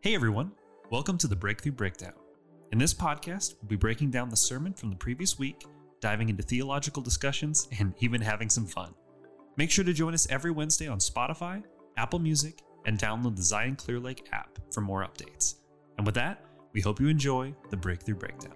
Hey everyone, welcome to the Breakthrough Breakdown. In this podcast, we'll be breaking down the sermon from the previous week, diving into theological discussions, and even having some fun. Make sure to join us every Wednesday on Spotify, Apple Music, and download the Zion Clear Lake app for more updates. And with that, we hope you enjoy the Breakthrough Breakdown.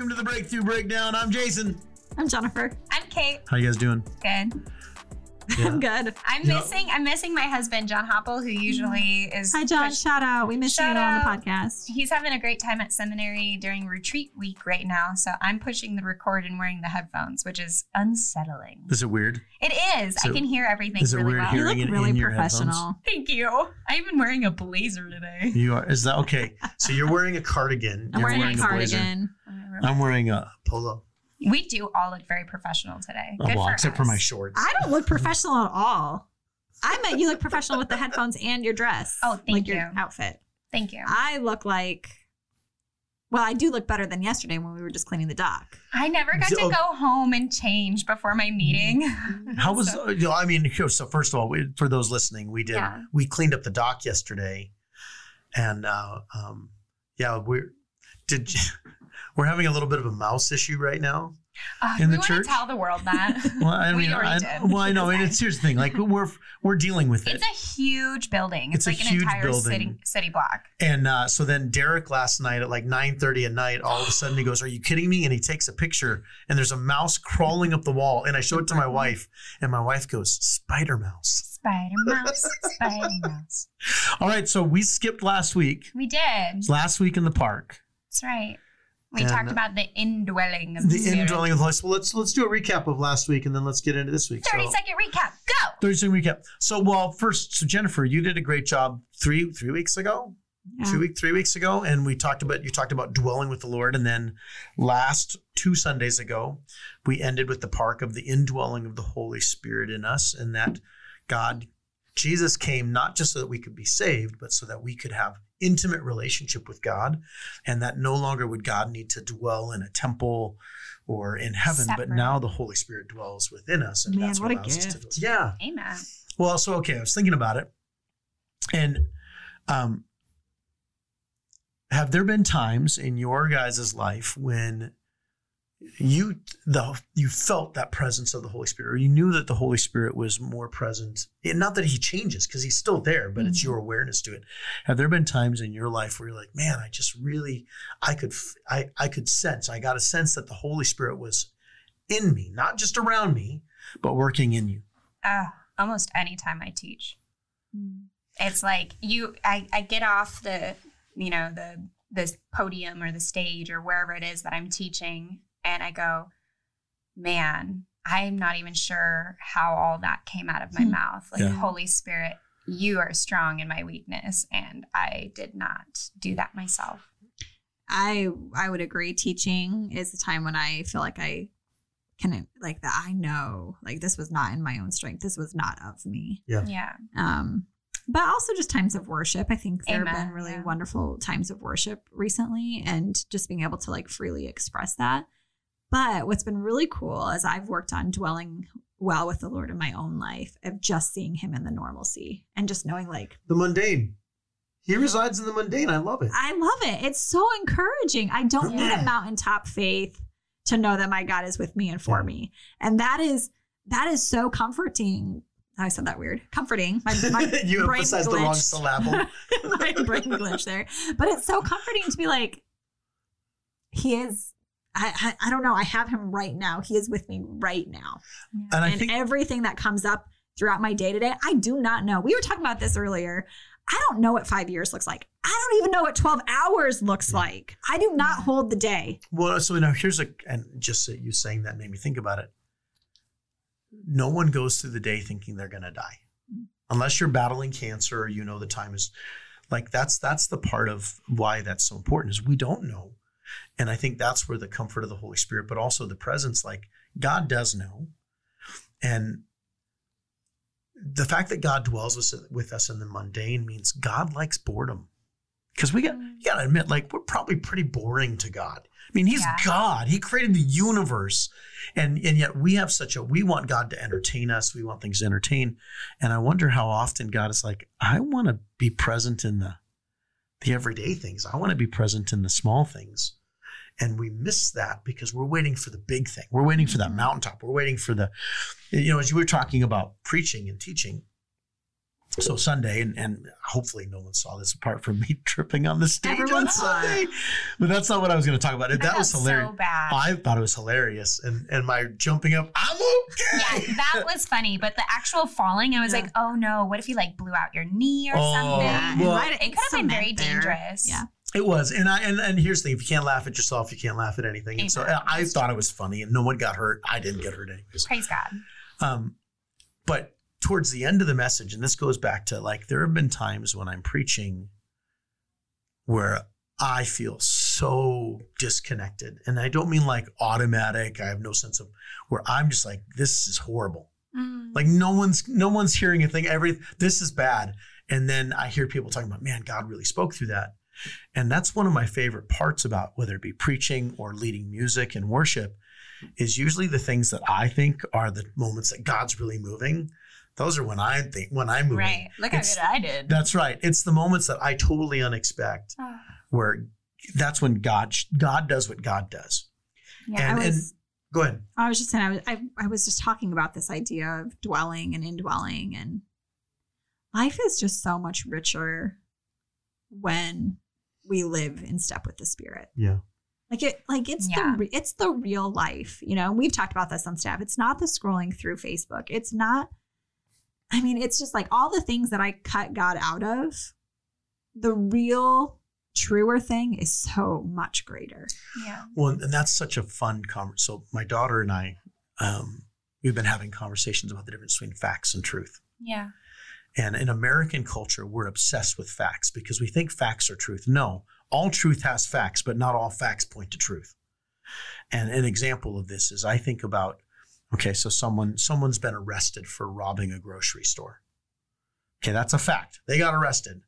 Welcome to the Breakthrough Breakdown. I'm Jason. I'm Jennifer. I'm Kate. How you guys doing? Good. I'm good. I'm You know- missing. I'm missing my husband, John Hopple, who usually is. Hi, John. push- Shout out. We miss Shout you on the podcast. He's having a great time at seminary during retreat week right now. So I'm pushing the record and wearing the headphones, which is unsettling. Is it weird? It is. So- I can hear everything is it really weird well. You look it really in your professional. Thank you. I'm even wearing a blazer today. You are. Is that okay? So you're wearing a cardigan. I'm you're wearing, a blazer. Cardigan. I'm wearing a polo. We do all look very professional today. Good well, for except us. for my shorts. I don't look professional at all. I meant you look professional with the headphones and your dress. Oh, thank like your you. outfit. Thank you. I look like. Well, I do look better than yesterday when we were just cleaning the dock. I never got to Oh. go home and change before my meeting. How was? So- you know, I mean, so first of all, we, for those listening, we did. Yeah. We cleaned up the dock yesterday, and uh, um, yeah, we're did. We're having a little bit of a mouse issue right now. Uh, In we the church? tell the world that. Well, I We mean, already I, well, I know, and it's here's the thing. Like we're we're dealing with it. It's a huge building. It's It's, a like an entire building. city city block. And uh, so then Derek last night at like 9:30 at night, all of a sudden he goes, "Are you kidding me?" And he takes a picture, and there's a mouse crawling up the wall. And I show it to my wife, and my wife goes, "Spider mouse." Spider mouse, spider mouse. All right, so we skipped last week. We did. Last week in the park, That's right. We And- talked about the indwelling of the, the indwelling of the Holy Spirit. Well, let's let's do a recap of last week, and then let's get into this week. 30 so, second recap. Go. 30 second recap. So, well, first, so Jennifer, you did a great job three three weeks ago. Yeah. two week three weeks ago and we talked about you talked about dwelling with the lord and then last two sundays ago we ended with the park of the indwelling of the holy spirit in us and that god jesus came not just so that we could be saved but so that we could have intimate relationship with god and that no longer would god need to dwell in a temple or in heaven but now the holy spirit dwells within us and Man, that's what a allows us to gift. yeah Amen. well, so okay, I was thinking about it, and um, have there been times in your guys' life when you the you felt that presence of the Holy Spirit, or you knew that the Holy Spirit was more present? And not that He changes, because He's still there, but it's Mhm. your awareness to it. Have there been times in your life where you're like, man, I just really, I could, I, I could sense, I got a sense that the Holy Spirit was in me, not just around me, but working in you. Uh, almost any time I teach. Mm. It's like you I, I get off the you know, the the podium or the stage or wherever it is that I'm teaching and I go, Man, I'm not even sure how all that came out of my Hmm. mouth. Like Yeah. Holy Spirit, you are strong in my weakness and I did not do that myself. I I would agree. Teaching is the time when I feel like I can like that. I know like this was not in my own strength. This was not of me. Yeah. Yeah. Um, but also just times of worship. I think there have been really yeah. wonderful times of worship recently, and just being able to like freely express that. But what's been really cool is I've worked on dwelling well with the Lord in my own life of just seeing Him in the normalcy and just knowing like The mundane. He resides in the mundane. I love it. I love it. It's so encouraging. I don't need a mountaintop faith to know that my God is with me and for Yeah. me. And that is that is so comforting. I said that weird. Comforting. My, my you brain emphasized the wrong syllable. my brain glitch there. But it's so comforting to be like, he is. I, I I don't know. I have him right now. He is with me right now. And I and think everything that comes up throughout my day to day, I do not know. We were talking about this earlier. I don't know what five years looks like. I don't even know what 12 hours looks like. I do not hold the day. well, so now here's a and just that you saying that made me think about it. No one goes through the day thinking they're going to die, mm. unless you're battling cancer or you know the time is like that's that's the part of why that's so important is we don't know, and I think that's where the comfort of the Holy Spirit, but also the presence, like God does know, and the fact that God dwells with us in the mundane means God likes boredom. because we got mm. you got to admit, like we're probably pretty boring to God. I mean, He's Yeah. God. He created the universe, and and yet we have such a we want God to entertain us. We want things to entertain, and I wonder how often God is like, I want to be present in the the everyday things. I want to be present in the small things. And we miss that because we're waiting for the big thing. We're waiting for that Mhm. mountaintop. We're waiting for the, you know, as you were talking about preaching and teaching. So Sunday, and, and hopefully no one saw this apart from me tripping on the stage Everyone on. Sunday. But that's not what I was going to talk about. I That was hilarious. So bad. I thought it was hilarious, and and my jumping up, I'm okay. yeah, that was funny. But the actual falling, I was Yeah. like, oh no, what if you like blew out your knee or Oh, something? Well- it could have been very there. dangerous. Yeah. It was, and I and, and here's the thing: if you can't laugh at yourself, you can't laugh at anything. And so Amen. I thought it was funny, and no one got hurt. I didn't get hurt anyways. Praise God. Um, but towards the end of the message, and this goes back to like there have been times when I'm preaching where I feel so disconnected, and I don't mean like automatic. I have no sense of where I'm just like this is horrible. Mm. Like no one's no one's hearing a thing. Every this is bad. And then I hear people talking about, man, God really spoke through that. And that's one of my favorite parts about whether it be preaching or leading music and worship, is usually the things that I think are the moments that God's really moving. Those are when I think when I'm moving. Right. Look how It's- good I did. That's right. It's the moments that I totally unexpect Oh, where that's when God God does what God does. yeah. And I and was- go ahead. I was just saying, I was, I, I was just talking about this idea of dwelling and indwelling, and life is just so much richer when we live in step with the Spirit. Yeah. Like it, like it's Yeah. the it's the real life. You know, we've talked about this on staff. It's not the scrolling through Facebook. It's not. I mean, it's just like all the things that I cut God out of. The real, truer thing is so much greater. yeah. Well, and that's such a fun conversation. So my daughter and I, um, we've been having conversations about the difference between facts and truth. Yeah. And in American culture, we're obsessed with facts because we think facts are truth. No, all truth has facts, but not all facts point to truth. And an example of this is I think about, okay, so someone someone's been arrested for robbing a grocery store. Okay, that's a fact. They got arrested.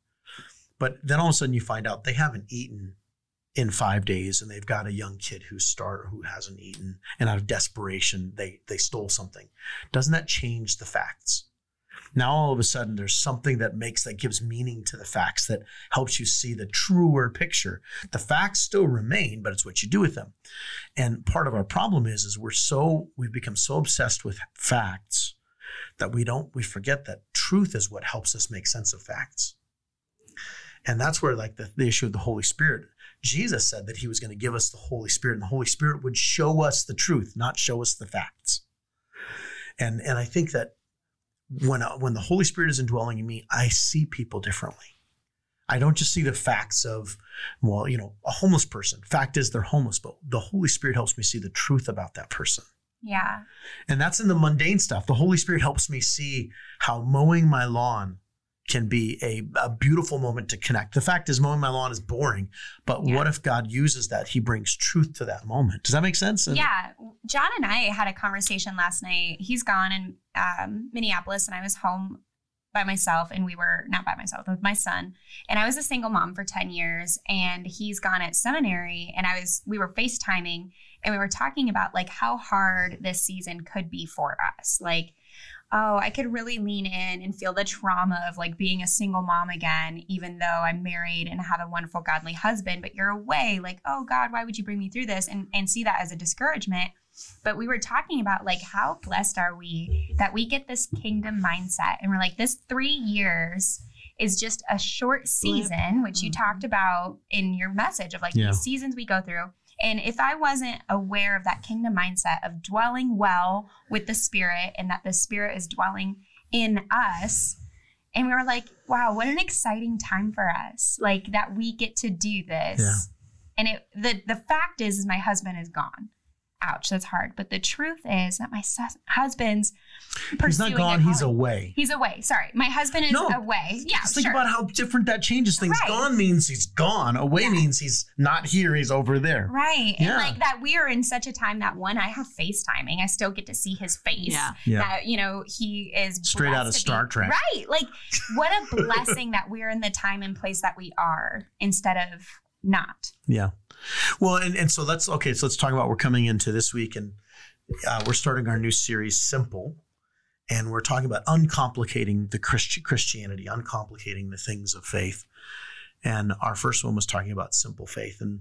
But then all of a sudden you find out they haven't eaten in five days and they've got a young kid who's star who hasn't eaten and out of desperation they they stole something. Doesn't that change the facts? Now all of a sudden there's something that makes that gives meaning to the facts that helps you see the truer picture. The facts still remain, but it's what you do with them. And part of our problem is is we're so we've become so obsessed with facts that we don't we forget that truth is what helps us make sense of facts. And that's where like the, the issue of the Holy Spirit. Jesus said that he was going to give us the Holy Spirit, and the Holy Spirit would show us the truth, not show us the facts. And and I think that when uh, when the Holy Spirit is indwelling in me, I see people differently. I don't just see the facts of, well, you know, a homeless person. Fact is they're homeless, but the Holy Spirit helps me see the truth about that person. Yeah. And that's in the mundane stuff. The Holy Spirit helps me see how mowing my lawn can be a, a beautiful moment to connect. The fact is, mowing my lawn is boring, but Yeah. what if God uses that? He brings truth to that moment. Does that make sense? And- Yeah. John and I had a conversation last night. He's gone in um, Minneapolis, and I was home by myself, and we were not by myself with my son. And I was a single mom for 10 years, and he's gone at seminary. And I was, we were FaceTiming, and we were talking about like how hard this season could be for us. Like, oh, I could really lean in and feel the trauma of like being a single mom again, even though I'm married and have a wonderful, godly husband, but you're away. Like, oh God, why would you bring me through this? And and see that as a discouragement. But we were talking about like how blessed are we that we get this kingdom mindset. And we're like, this three years is just a short season, which you Mhm. talked about in your message of like Yeah. these seasons we go through. And if I wasn't aware of that kingdom mindset of dwelling well with the Spirit and that the Spirit is dwelling in us, and we were like, wow, what an exciting time for us. Like that we get to do this. Yeah. And it the the fact is, is my husband is gone. Ouch, that's hard. But the truth is that my sus- husband's He's not gone, he's away. He's away. Sorry, my husband is No. away. Yeah, Just think sure. about how different that changes things. Right. Gone means he's gone. Away Yeah. means he's not here. He's over there. Right. Yeah. And like that we are in such a time that one, I have FaceTiming. I still get to see his face. Yeah. Yeah. That, you know, he is Straight out of Star be- Trek. Right. Like what a blessing that we're in the time and place that we are instead of not. Yeah. Well, and, and so let's okay. So let's talk about we're coming into this week, and uh, we're starting our new series, Simple, and we're talking about uncomplicating the Christi- Christianity, uncomplicating the things of faith. And our first one was talking about simple faith, and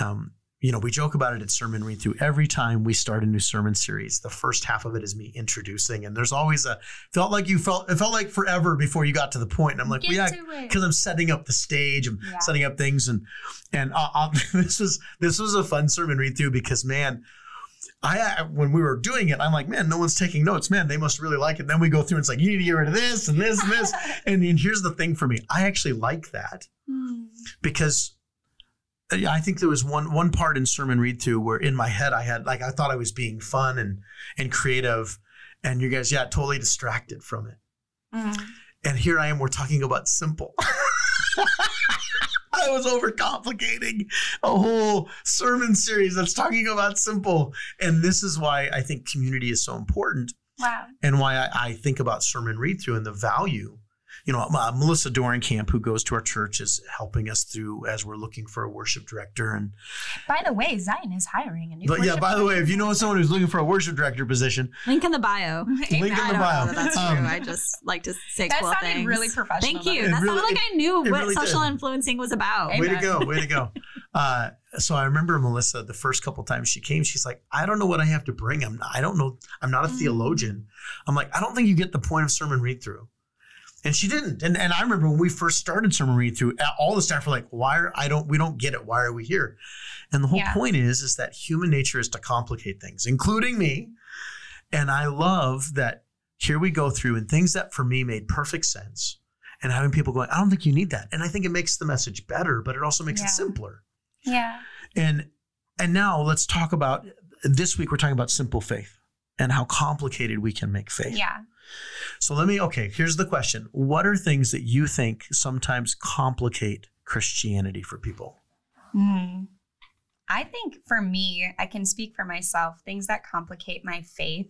um, you know we joke about it at sermon read through every time we start a new sermon series. The first half of it is me introducing, and there's always a felt like you felt it felt like forever before you got to the point. And I'm like, well, yeah, because I'm setting up the stage, I'm Yeah. setting up things, and and uh, uh, this was this was a fun sermon read through because man, I when we were doing it, I'm like, man, no one's taking notes, man, they must really like it. And then we go through and it's like, you need to get rid of this and this and this, and then here's the thing for me, I actually like that Hmm. because. Uh, I think there was one one part in sermon read through where in my head I had like I thought I was being fun and and creative, and you guys yeah totally distracted from it Mm. and here I am. We're talking about simple. I was overcomplicating a whole sermon series that's talking about simple, and this is why I think community is so important, Wow. and why I, I think about sermon read through and the value. You know, uh, Melissa Dorenkamp, who goes to our church, is helping us through as we're looking for a worship director. And By the way, Zion is hiring a new but yeah, by the way, if you know someone who's looking for a worship director position, Link in the bio. link in I the don't bio. know that that's Um, true. I just like to say That cool sounded things. really professional. Thank you. It That really- sounded like I knew what really social did. influencing was about. Amen. Way to go, way to go. Uh, so I remember Melissa the first couple times she came, she's like, I don't know what I have to bring. I'm I don't know. I'm not a Mm. theologian. I'm like, I don't think you get the point of sermon read through. And she didn't. And and I remember when we first started sermon read through, all the staff were like, why are I don't we don't get it. Why are we here? And the whole Yeah. point is is that human nature is to complicate things, including me. And I love that here we go through and things that for me made perfect sense. And having people going, I don't think you need that. And I think it makes the message better, but it also makes Yeah. it simpler. Yeah. And and now let's talk about this week we're talking about simple faith and how complicated we can make faith. Yeah. So let me okay, here's the question. What are things that you think sometimes complicate Christianity for people? Hmm. I think for me, I can speak for myself, things that complicate my faith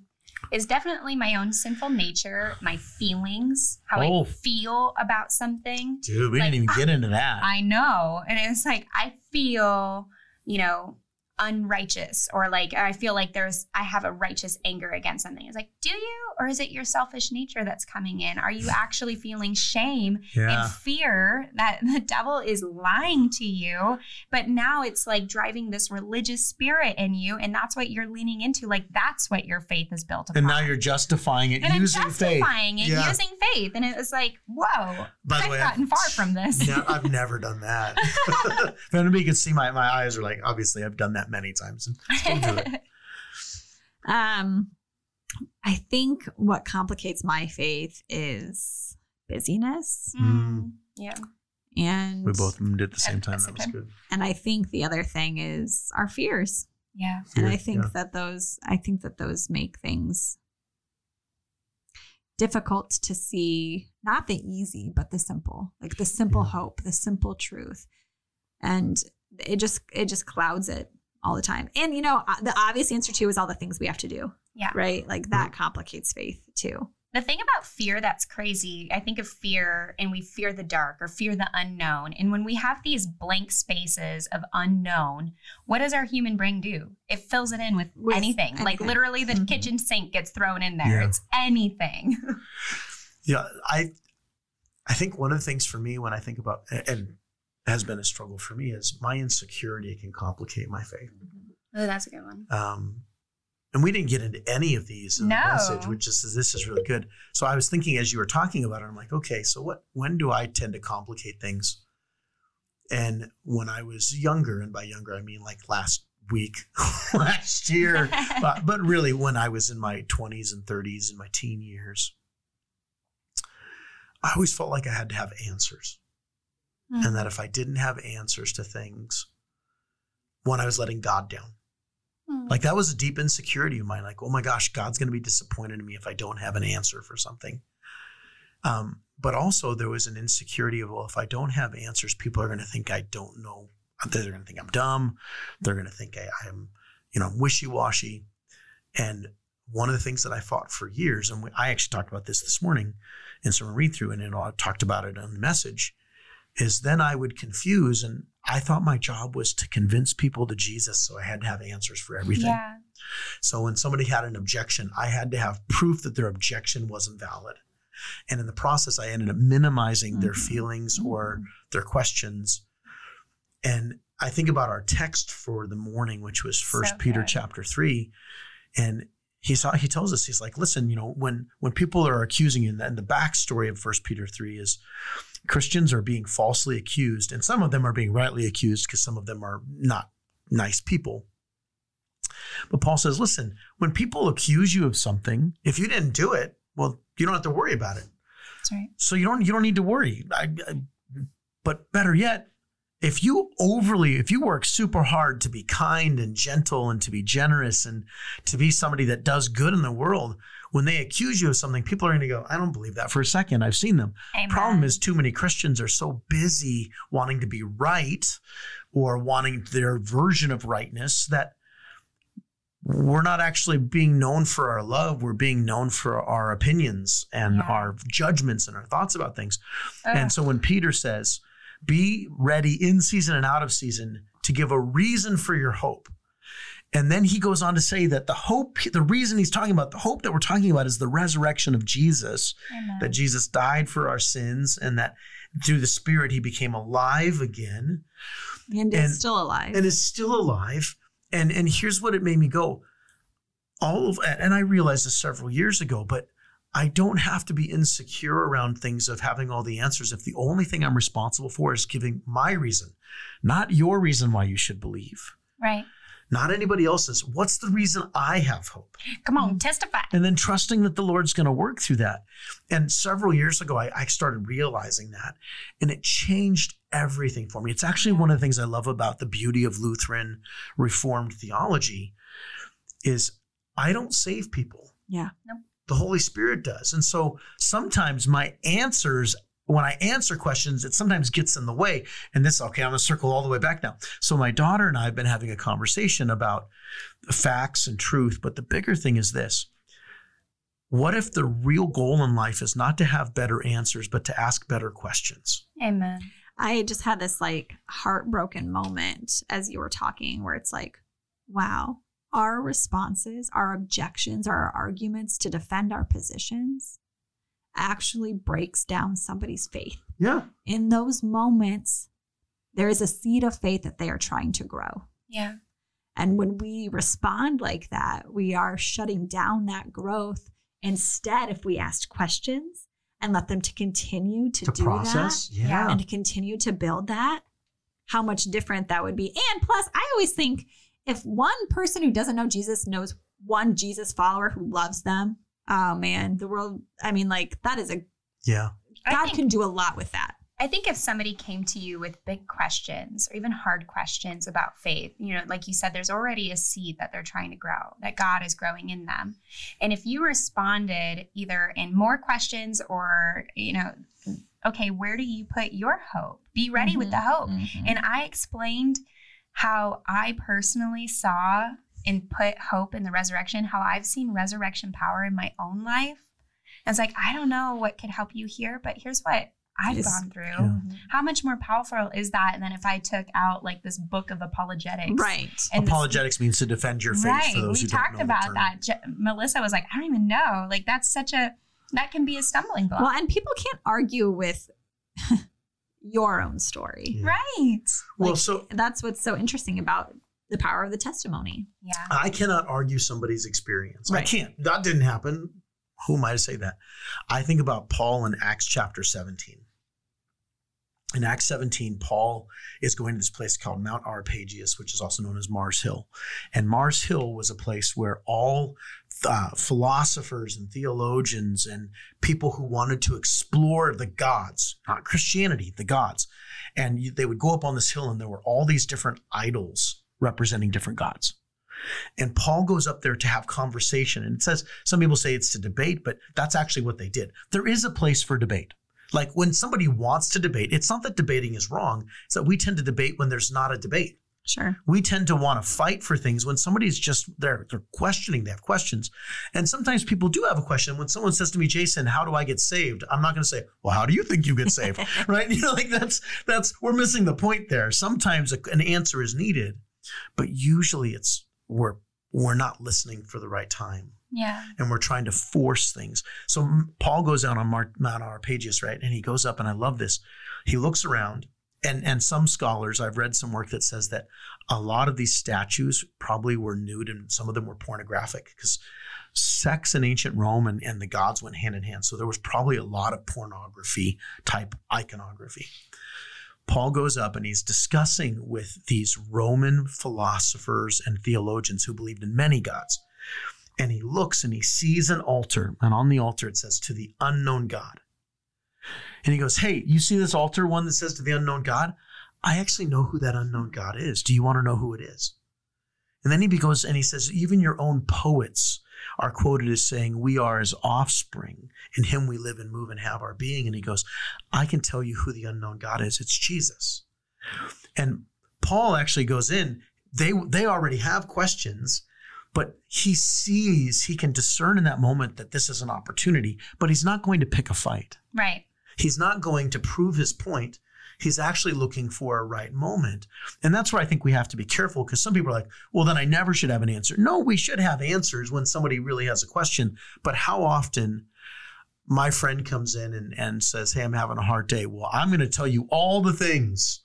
is definitely my own sinful nature, my feelings, how Oh. I feel about something. Dude, we Like, didn't even get into that. I know. And it's like, I feel, you know, unrighteous or like I feel like there's I have a righteous anger against something. It's like, do you or is it your selfish nature that's coming in? Are you actually feeling shame yeah. and fear that the devil is lying to you? But now it's like driving this religious spirit in you and that's what you're leaning into. Like that's what your faith is built upon. And now you're justifying it and I'm using faith. justifying it Yeah. using faith. And it was like, whoa, By the I've way, gotten far from this. No, I've never done that. if anybody could see my, my eyes are like, obviously I've done that many times and still do it. Um, I think what complicates my faith is busyness, Mm, yeah. and We both of them did at the same time. That was good. And I think the other thing is our fears, Yeah. and I think yeah. that those, I think that those make things difficult to see. Not the easy, but the simple, like the simple Yeah. hope, the simple truth, and it just it just clouds it all the time. And you know, uh, the obvious answer too is all the things we have to do. Yeah. Right. Like that complicates faith too. The thing about fear that's crazy, I think of fear and we fear the dark or fear the unknown. And when we have these blank spaces of unknown, what does our human brain do? It fills it in with, With anything. Like literally the Mhm. kitchen sink gets thrown in there. Yeah. It's anything. Yeah, I I think one of the things for me when I think about and has been a struggle for me is my insecurity can complicate my faith. oh, that's a good one. Um, and we didn't get into any of these in No. the message, which is this is really good. So I was thinking as you were talking about it, I'm like, okay, so what? When do I tend to complicate things? And when I was younger, and by younger I mean like last week, last year, but, but really when I was in my 20s and 30s and my teen years, I always felt like I had to have answers. Hmm. And that if I didn't have answers to things, one, I was letting God down. Hmm. Like that was a deep insecurity of mine. Like, oh my gosh, God's going to be disappointed in me if I don't have an answer for something. Um, but also there was an insecurity of, well, if I don't have answers, people are going to think I don't know. They're going to think I'm dumb. They're going to think I, I'm, you know, I'm wishy washy. And one of the things that I fought for years, and we, I actually talked about this this morning in some read through, and I talked about it on the message, is then I would confuse, and I thought my job was to convince people to Jesus, so I had to have answers for everything. Yeah. So when somebody had an objection, I had to have proof that their objection wasn't valid. And in the process, I ended up minimizing their Mhm. feelings or their questions. And I think about our text for the morning, which was First So Peter chapter three, and he saw he tells us he's like, listen, you know, when when people are accusing you, and the backstory of First Peter three is Christians are being falsely accused, and some of them are being rightly accused because some of them are not nice people. But Paul says, listen, when people accuse you of something, if you didn't do it, well, you don't have to worry about it. That's right. So you don't you don't need to worry. I, I, but better yet, if you overly if you work super hard to be kind and gentle and to be generous and to be somebody that does good in the world, when they accuse you of something, people are going to go, "I don't believe that for a second. I've seen them." Amen. Problem is, too many Christians are so busy wanting to be right or wanting their version of rightness that we're not actually being known for our love. We're being known for our opinions and Yeah. our judgments and our thoughts about things. Ugh. And so when Peter says, be ready in season and out of season to give a reason for your hope. And then he goes on to say that the hope, the reason he's talking about, the hope that we're talking about is the resurrection of Jesus Amen. that Jesus died for our sins and that through the Spirit he became alive again And, And- is still alive. and is still alive. And and here's what it made me go. All of and I realized this several years ago, but I don't have to be insecure around things of having all the answers if the only thing I'm responsible for is giving my reason, not your reason why you should believe, right. Not anybody else's. What's the reason I have hope? Come on, testify. and then trusting that the Lord's going to work through that. And several years ago, I, I started realizing that, and it changed everything for me. It's actually one of the things I love about the beauty of Lutheran Reformed theology is I don't save people. yeah. No. The Holy Spirit does. And so sometimes my answers, when I answer questions, it sometimes gets in the way. And this, okay, I'm going to circle all the way back now. So my daughter and I have been having a conversation about facts and truth. But the bigger thing is this what if the real goal in life is not to have better answers, but to ask better questions? Amen. I just had this like heartbroken moment as you were talking where it's like, wow, our responses, our objections, our arguments to defend our positions actually breaks down somebody's faith. Yeah. In those moments, there is a seed of faith that they are trying to grow. Yeah. And when we respond like that, we are shutting down that growth. Instead, if we ask questions and let them to continue to, To do process. that Yeah. and to continue to build that, how much different that would be. And plus, I always think if one person who doesn't know Jesus knows one Jesus follower who loves them, oh man, the world, I mean, like that is a, Yeah. God think- can do a lot with that. I think if somebody came to you with big questions or even hard questions about faith, you know, like you said, there's already a seed that they're trying to grow, that God is growing in them. And if you responded either in more questions or, you know, okay, where do you put your hope? Be ready with the mm-hmm. hope. Mm-hmm. And I explained how I personally saw and put hope in the resurrection, how I've seen resurrection power in my own life. I was like, I don't know what could help you here, but here's what I've Yes. gone through. Yeah. How much more powerful is that than if I took out like this book of apologetics? right. And this- Apologetics means to defend your faith right. for those we who don't talked know the about term. that. Je- Melissa was like, I don't even know. Like that's such a that can be a stumbling block. Well, and people can't argue with your own story. Yeah. right. Well, Like, so that's what's so interesting about the power of the testimony. Yeah. I cannot argue somebody's experience. I can't. That didn't happen. Who am I to say that? I think about Paul in Acts chapter 17. In Acts 17, Paul is going to this place called Mount Areopagus, which is also known as Mars Hill. And Mars Hill was a place where all uh, philosophers and theologians and people who wanted to explore the gods, not Christianity, the gods. And you, they would go up on this hill, and there were all these different idols representing different gods. And Paul goes up there to have conversation. And it says, some people say it's to debate, but that's actually what they did. There is a place for debate. Like when somebody wants to debate, it's not that debating is wrong, it's that we tend to debate when there's not a debate. Sure. We tend to want to fight for things when somebody's just they're they're questioning, they have questions. And sometimes people do have a question. When someone says to me, Jason, how do I get saved? I'm not going to say, well, how do you think you get saved? right? You know, like that's that's we're missing the point there. Sometimes an answer is needed, but usually it's we're we're not listening for the right time. Yeah. And we're trying to force things. So Paul goes out on Mount Areopagus, right? And he goes up, and I love this. He looks around and and some scholars i've read some work that says that a lot of these statues probably were nude and some of them were pornographic because sex in ancient rome and, and the gods went hand in hand so there was probably a lot of pornography type iconography paul goes up and he's discussing with these roman philosophers and theologians who believed in many gods and he looks and he sees an altar and on the altar it says to the unknown god and he goes, Hey, you see this altar one that says to the unknown God? I actually know who that unknown God is. Do you want to know who it is? And then he goes and he says, Even your own poets are quoted as saying, We are his offspring. In him we live and move and have our being. And he goes, I can tell you who the unknown God is. It's Jesus. And Paul actually goes in, they, they already have questions but he sees he can discern in that moment that this is an opportunity but he's not going to pick a fight right He's not going to prove his point. He's actually looking for a right moment. And that's where I think we have to be careful because some people are like, well, then I never should have an answer. No, we should have answers when somebody really has a question. But how often my friend comes in and, and says, hey, I'm having a hard day. Well, I'm going to tell you all the things.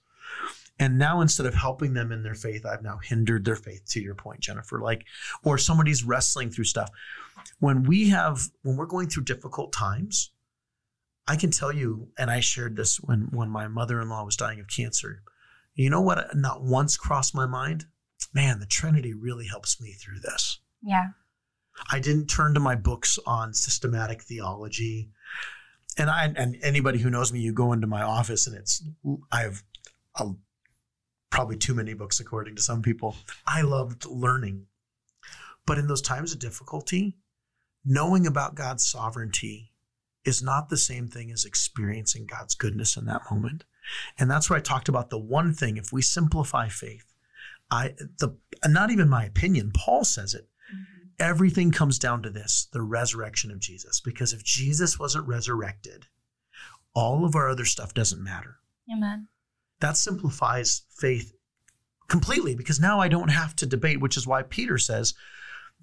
And now instead of helping them in their faith, I've now hindered their faith to your point, Jennifer. Like, or somebody's wrestling through stuff. When we have, when we're going through difficult times, I can tell you, and I shared this when when my mother in law was dying of cancer. You know what? Not once crossed my mind. Man, the Trinity really helps me through this. Yeah. I didn't turn to my books on systematic theology. And I and anybody who knows me, you go into my office and it's I have a, probably too many books according to some people. I loved learning. But in those times of difficulty, knowing about God's sovereignty is not the same thing as experiencing God's goodness in that moment. And that's where I talked about the one thing, if we simplify faith, I the not even my opinion, Paul says it. Mm-hmm. Everything comes down to this, the resurrection of Jesus. Because if Jesus wasn't resurrected, all of our other stuff doesn't matter. Amen. That simplifies faith completely because now I don't have to debate, which is why Peter says,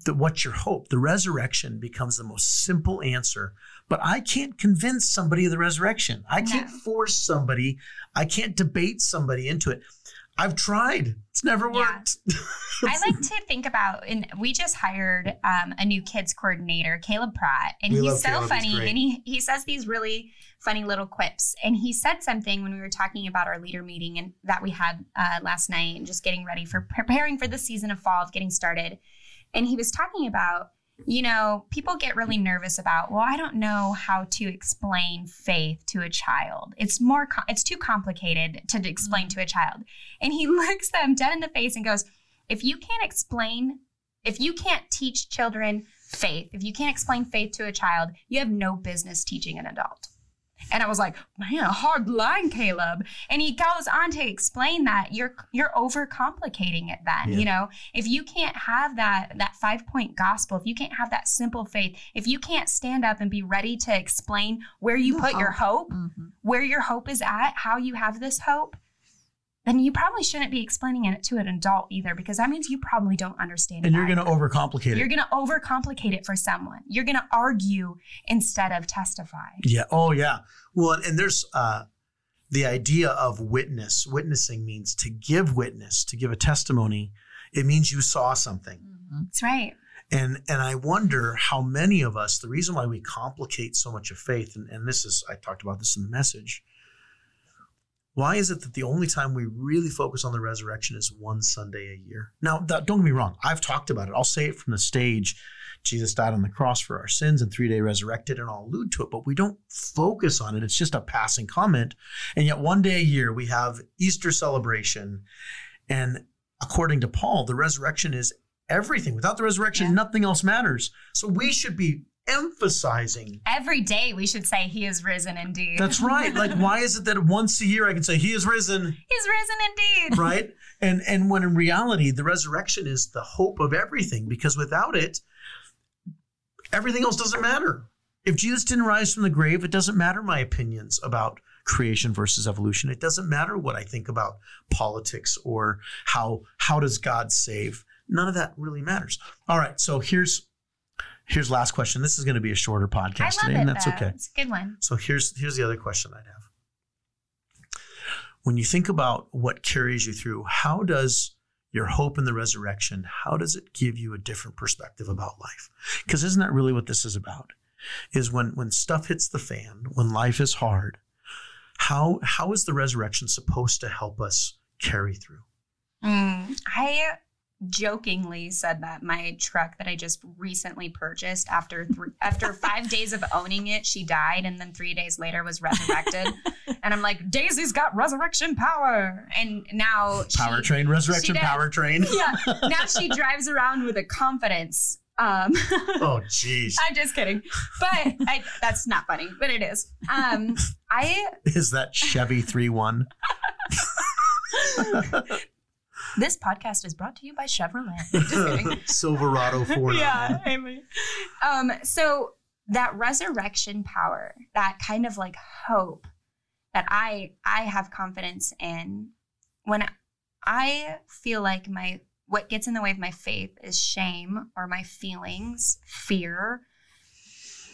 the, what's your hope? The resurrection becomes the most simple answer. But I can't convince somebody of the resurrection. I can't no. force somebody. I can't debate somebody into it. I've tried. It's never worked. Yeah. I like to think about, and we just hired um, a new kids coordinator, Caleb Pratt, and we he's so Caleb. funny. He's and he he says these really funny little quips. And he said something when we were talking about our leader meeting and that we had uh, last night, and just getting ready for preparing for the season of fall, of getting started. And he was talking about, you know, people get really nervous about, well, I don't know how to explain faith to a child. It's more, it's too complicated to explain mm-hmm. to a child. And he looks them dead in the face and goes, if you can't explain, if you can't teach children faith, if you can't explain faith to a child, you have no business teaching an adult. And I was like, man, a hard line, Caleb. And he goes on to explain that you're you're overcomplicating it then. Yeah. You know, if you can't have that that five point gospel, if you can't have that simple faith, if you can't stand up and be ready to explain where you put hope. your hope, mm-hmm. where your hope is at, how you have this hope, then you probably shouldn't be explaining it to an adult either, because that means you probably don't understand and it. And you're going to overcomplicate it. You're going to overcomplicate it for someone. You're going to argue instead of testify. Yeah. Oh, yeah. Well, and there's uh, the idea of witness. Witnessing means to give witness, to give a testimony. It means you saw something. Mm-hmm. That's right. And and I wonder how many of us, the reason why we complicate so much of faith, and, and this is I talked about this in the message, why is it that the only time we really focus on the resurrection is one Sunday a year? Now, that, don't get me wrong. I've talked about it. I'll say it from the stage. Jesus died on the cross for our sins and three day resurrected, and I'll allude to it, but we don't focus on it. It's just a passing comment. And yet, one day a year, we have Easter celebration. And according to Paul, the resurrection is everything. Without the resurrection, Yeah. nothing else matters. So we should be emphasizing. Every day we should say he is risen indeed. That's right. Like, why is it that once a year I can say he is risen, He's risen indeed. right? And and when in reality, the resurrection is the hope of everything. Because without it, everything else doesn't matter. If Jesus didn't rise from the grave, it doesn't matter my opinions about creation versus evolution. It doesn't matter what I think about politics or how how does God save. None of that really matters. All right, so here's here's last question. This is going to be a shorter podcast today, it. and that's though. okay. It's a good one. So here's here's the other question I'd have. When you think about what carries you through, how does your hope in the resurrection, how does it give you a different perspective about life? Because isn't that really what this is about? Is when when stuff hits the fan, when life is hard, how how is the resurrection supposed to help us carry through? Mm, I jokingly said that my truck that I just recently purchased after three, after five days of owning it, she died, and then three days later was resurrected. and I'm like, Daisy's got resurrection power, and now she- Powertrain, resurrection she does. powertrain. Yeah, now she drives around with a confidence. Um, Oh, jeez. I'm just kidding, but I, that's not funny, but it is. Um, I Is that Chevy 3 1? This podcast is brought to you by Chevrolet. Silverado 4 yeah, amen. Um, so that resurrection power, that kind of like hope that I I have confidence in when I feel like my what gets in the way of my faith is shame or my feelings, fear.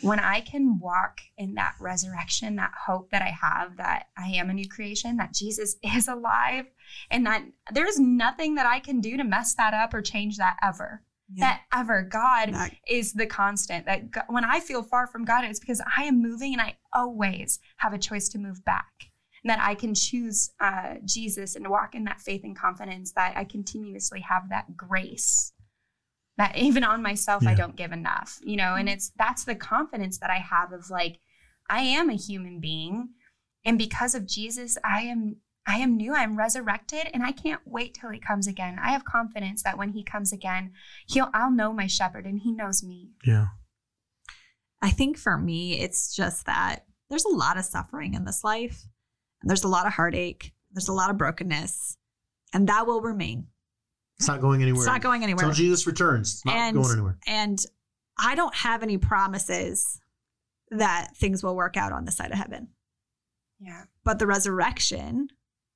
When I can walk in that resurrection, that hope that I have that I am a new creation, that Jesus is alive, and that there's nothing that I can do to mess that up or change that ever. That ever. God That- is the constant. That go- when I feel far from God, it's because I am moving and I always have a choice to move back. And that I can choose uh, Jesus and walk in that faith and confidence that I continuously have that grace. That even on myself, I don't give enough, you know, and it's that's the confidence that I have of like, I am a human being. And because of Jesus, I am I am new, I'm resurrected, and I can't wait till he comes again. I have confidence that when he comes again, he'll I'll know my shepherd and he knows me. Yeah. I think for me, it's just that there's a lot of suffering in this life. And there's a lot of heartache. There's a lot of brokenness. And that will remain. It's not going anywhere. It's not going anywhere. Until Jesus returns. It's not And- going anywhere. And I don't have any promises that things will work out on the side of heaven. Yeah. But the resurrection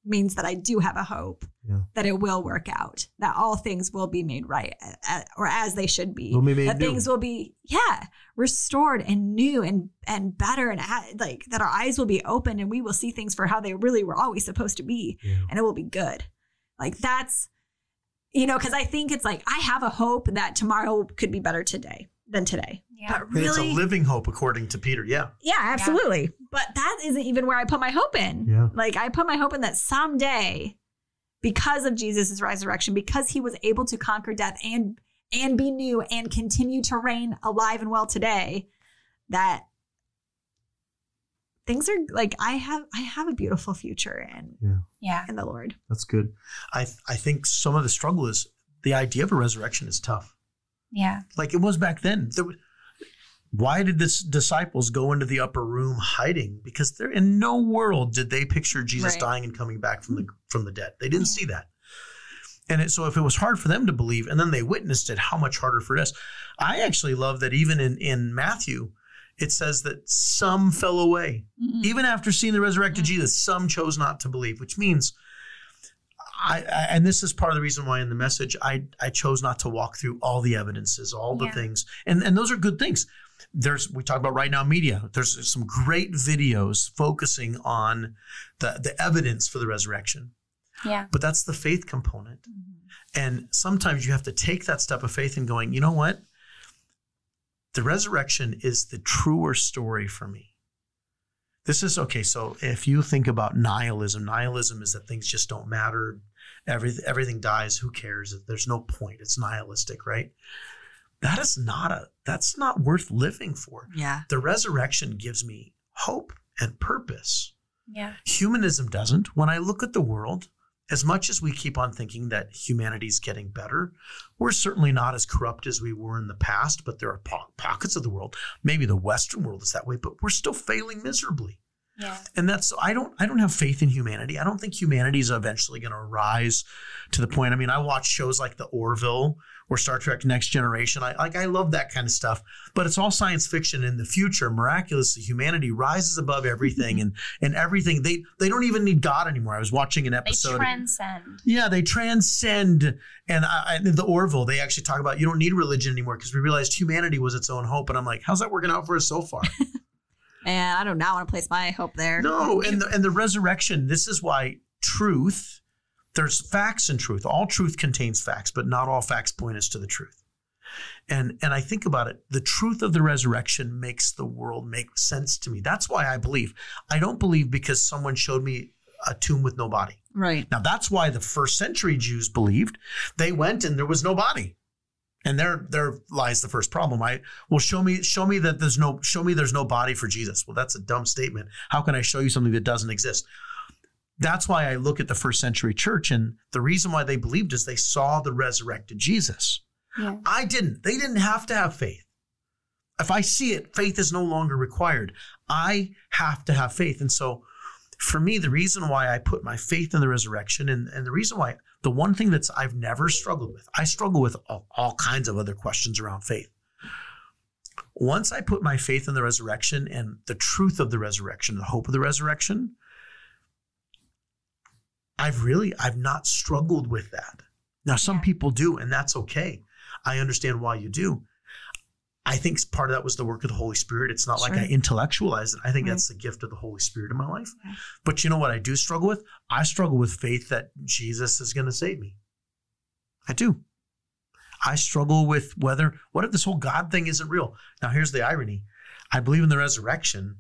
means that I do have a hope Yeah. that it will work out, that all things will be made right a- a- or as they should be. Will be made that new. things will be, yeah, restored and new and and better and a- like that our eyes will be open and we will see things for how they really were always supposed to be Yeah. and it will be good. Like that's, you know, because I think it's like I have a hope that tomorrow could be better today than today. Yeah. But And it's a living hope, according to Peter. Yeah. yeah, absolutely. But that isn't even where I put my hope in. Yeah. Like I put my hope in that someday, because of Jesus' resurrection, because he was able to conquer death and and be new and continue to reign alive and well today, that things are like I have I have a beautiful future in Yeah. in the Lord. That's good. I I think some of the struggle is the idea of a resurrection is tough. Yeah. Like it was back then. There was, why did the disciples go into the upper room hiding? Because they're in no world did they picture Jesus Right. dying and coming back from the from the dead. They didn't see that. And it, so if it was hard for them to believe and then they witnessed it, how much harder for us. I actually love that even in, in Matthew, it says that some fell away. Even after seeing the resurrected Jesus, some chose not to believe, which means I, I and this is part of the reason why in the message I I chose not to walk through all the evidences, all the Yeah. things. And and those are good things. There's we talk about right now media. There's some great videos focusing on the the evidence for the resurrection. Yeah. But that's the faith component. Mm-hmm. And sometimes you have to take that step of faith and going, you know what? The resurrection is the truer story for me. This is okay. So if you think about nihilism, nihilism is that things just don't matter. Everything, everything dies. Who cares? There's no point. It's nihilistic, right? That is not a, that's not worth living for. Yeah. The resurrection gives me hope and purpose. Yeah. Humanism doesn't. When I look at the world as much as we keep on thinking that humanity's getting better, we're certainly not as corrupt as we were in the past, but there are po- pockets of the world, maybe the Western world is that way, but we're still failing miserably. Yeah. And that's I don't I don't have faith in humanity. I don't think humanity is eventually going to rise to the point. I mean, I watch shows like The Orville or Star Trek Next Generation. I like I love that kind of stuff, but it's all science fiction. In the future, miraculously, humanity rises above everything, and and everything they they don't even need God anymore. I was watching an episode. They transcend. yeah, they transcend. And I, I, the Orville, they actually talk about you don't need religion anymore because we realized humanity was its own hope. And I'm like, how's that working out for us so far? And I do not now want to place my hope there. No, and the, and the resurrection. This is why truth. There's facts in truth. All truth contains facts, but not all facts point us to the truth. And and I think about it. The truth of the resurrection makes the world make sense to me. That's why I believe. I don't believe because someone showed me a tomb with no body. Right. Now that's why the first century Jews believed. They went and there was no body. And there there lies the first problem. I well show me show me that there's no show me there's no body for Jesus. Well, that's a dumb statement. How can I show you something that doesn't exist? That's why I look at the first century church and the reason why they believed is they saw the resurrected Jesus. Yeah. I didn't. They didn't have to have faith. If I see it, faith is no longer required. I have to have faith. And so for me, the reason why I put my faith in the resurrection and, and the reason why the one thing that's I've never struggled with, I struggle with all, all kinds of other questions around faith. Once I put my faith in the resurrection and the truth of the resurrection, the hope of the resurrection, I've really, I've not struggled with that. Now, some people do, and that's okay. I understand why you do. I think part of that was the work of the Holy Spirit. It's not like I intellectualized it. I think Right. that's the gift of the Holy Spirit in my life. But you know what I do struggle with? I struggle with faith that Jesus is going to save me. I do. I struggle with whether, what if this whole God thing isn't real? Now, here's the irony I believe in the resurrection.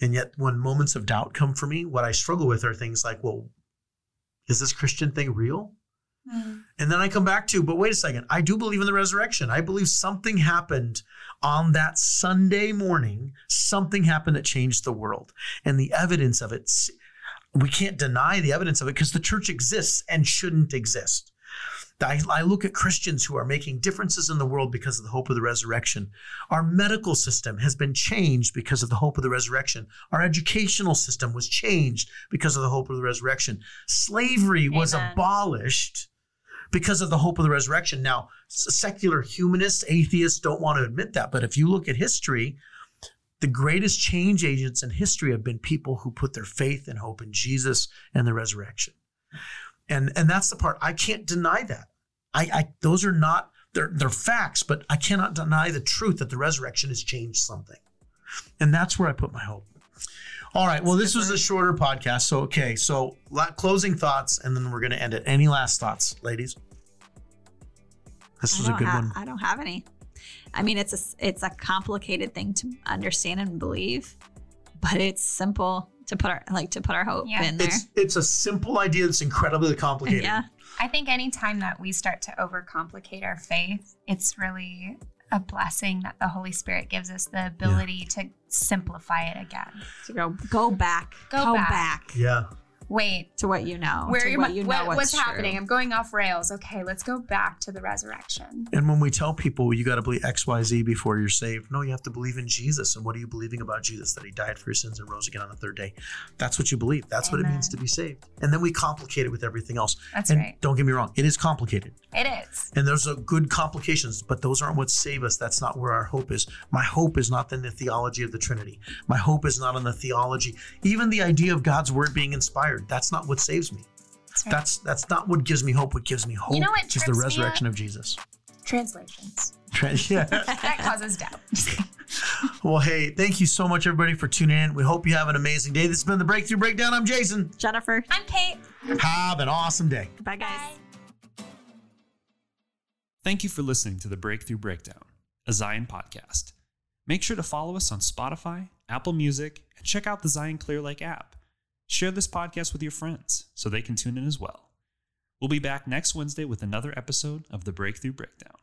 And yet, when moments of doubt come for me, what I struggle with are things like, well, is this Christian thing real? Mm. And then I come back to, but wait a second, I do believe in the resurrection. I believe something happened on that Sunday morning. Something happened that changed the world. And the evidence of it, we can't deny the evidence of it because the church exists and shouldn't exist. I, I look at Christians who are making differences in the world because of the hope of the resurrection. Our medical system has been changed because of the hope of the resurrection. Our educational system was changed because of the hope of the resurrection. Slavery was abolished because of the hope of the resurrection. Now, secular humanists, atheists don't want to admit that, but if you look at history, the greatest change agents in history have been people who put their faith and hope in Jesus and the resurrection. And and that's the part I can't deny that. I, I those are not they're they're facts, but I cannot deny the truth that the resurrection has changed something. And that's where I put my hope. All right. Well, this was a shorter podcast. So, okay. So, closing thoughts, and then we're going to end it. Any last thoughts, ladies? This I was a don't good ha- one. I don't have any. I mean, it's a it's a complicated thing to understand and believe, but it's simple to put our like to put our hope Yeah. in there. It's it's a simple idea that's incredibly complicated. yeah, I think anytime that we start to overcomplicate our faith, it's really a blessing that the Holy Spirit gives us the ability to simplify it again. to go go back, Go back. Yeah. Wait, to what you know, where to you, what you know what- what's, what's happening? I'm going off rails. Okay, let's go back to the resurrection. And when we tell people you got to believe X, Y, Z before you're saved, no, you have to believe in Jesus. And what are you believing about Jesus? That he died for your sins and rose again on the third day. That's what you believe. That's what it means to be saved. And then we complicate it with everything else. That's and right. don't get me wrong, it is complicated. It is. And there's a good complications, but those aren't what save us. That's not where our hope is. My hope is not in the theology of the Trinity. My hope is not in the theology, even the idea of God's word being inspired. That's not what saves me. That's right. That's that's not what gives me hope. What gives me hope know what is the resurrection of Jesus. Translations. yeah. That causes doubt. Well, hey, thank you so much, everybody, for tuning in. We hope you have an amazing day. This has been the Breakthrough Breakdown. I'm Jason. Jennifer. I'm Kate. Have an awesome day. Bye, guys. Thank you for listening to the Breakthrough Breakdown, a Zion podcast. Make sure to follow us on Spotify, Apple Music, and check out the Zion Clear Lake app. Share this podcast with your friends so they can tune in as well. We'll be back next Wednesday with another episode of the Breakthrough Breakdown.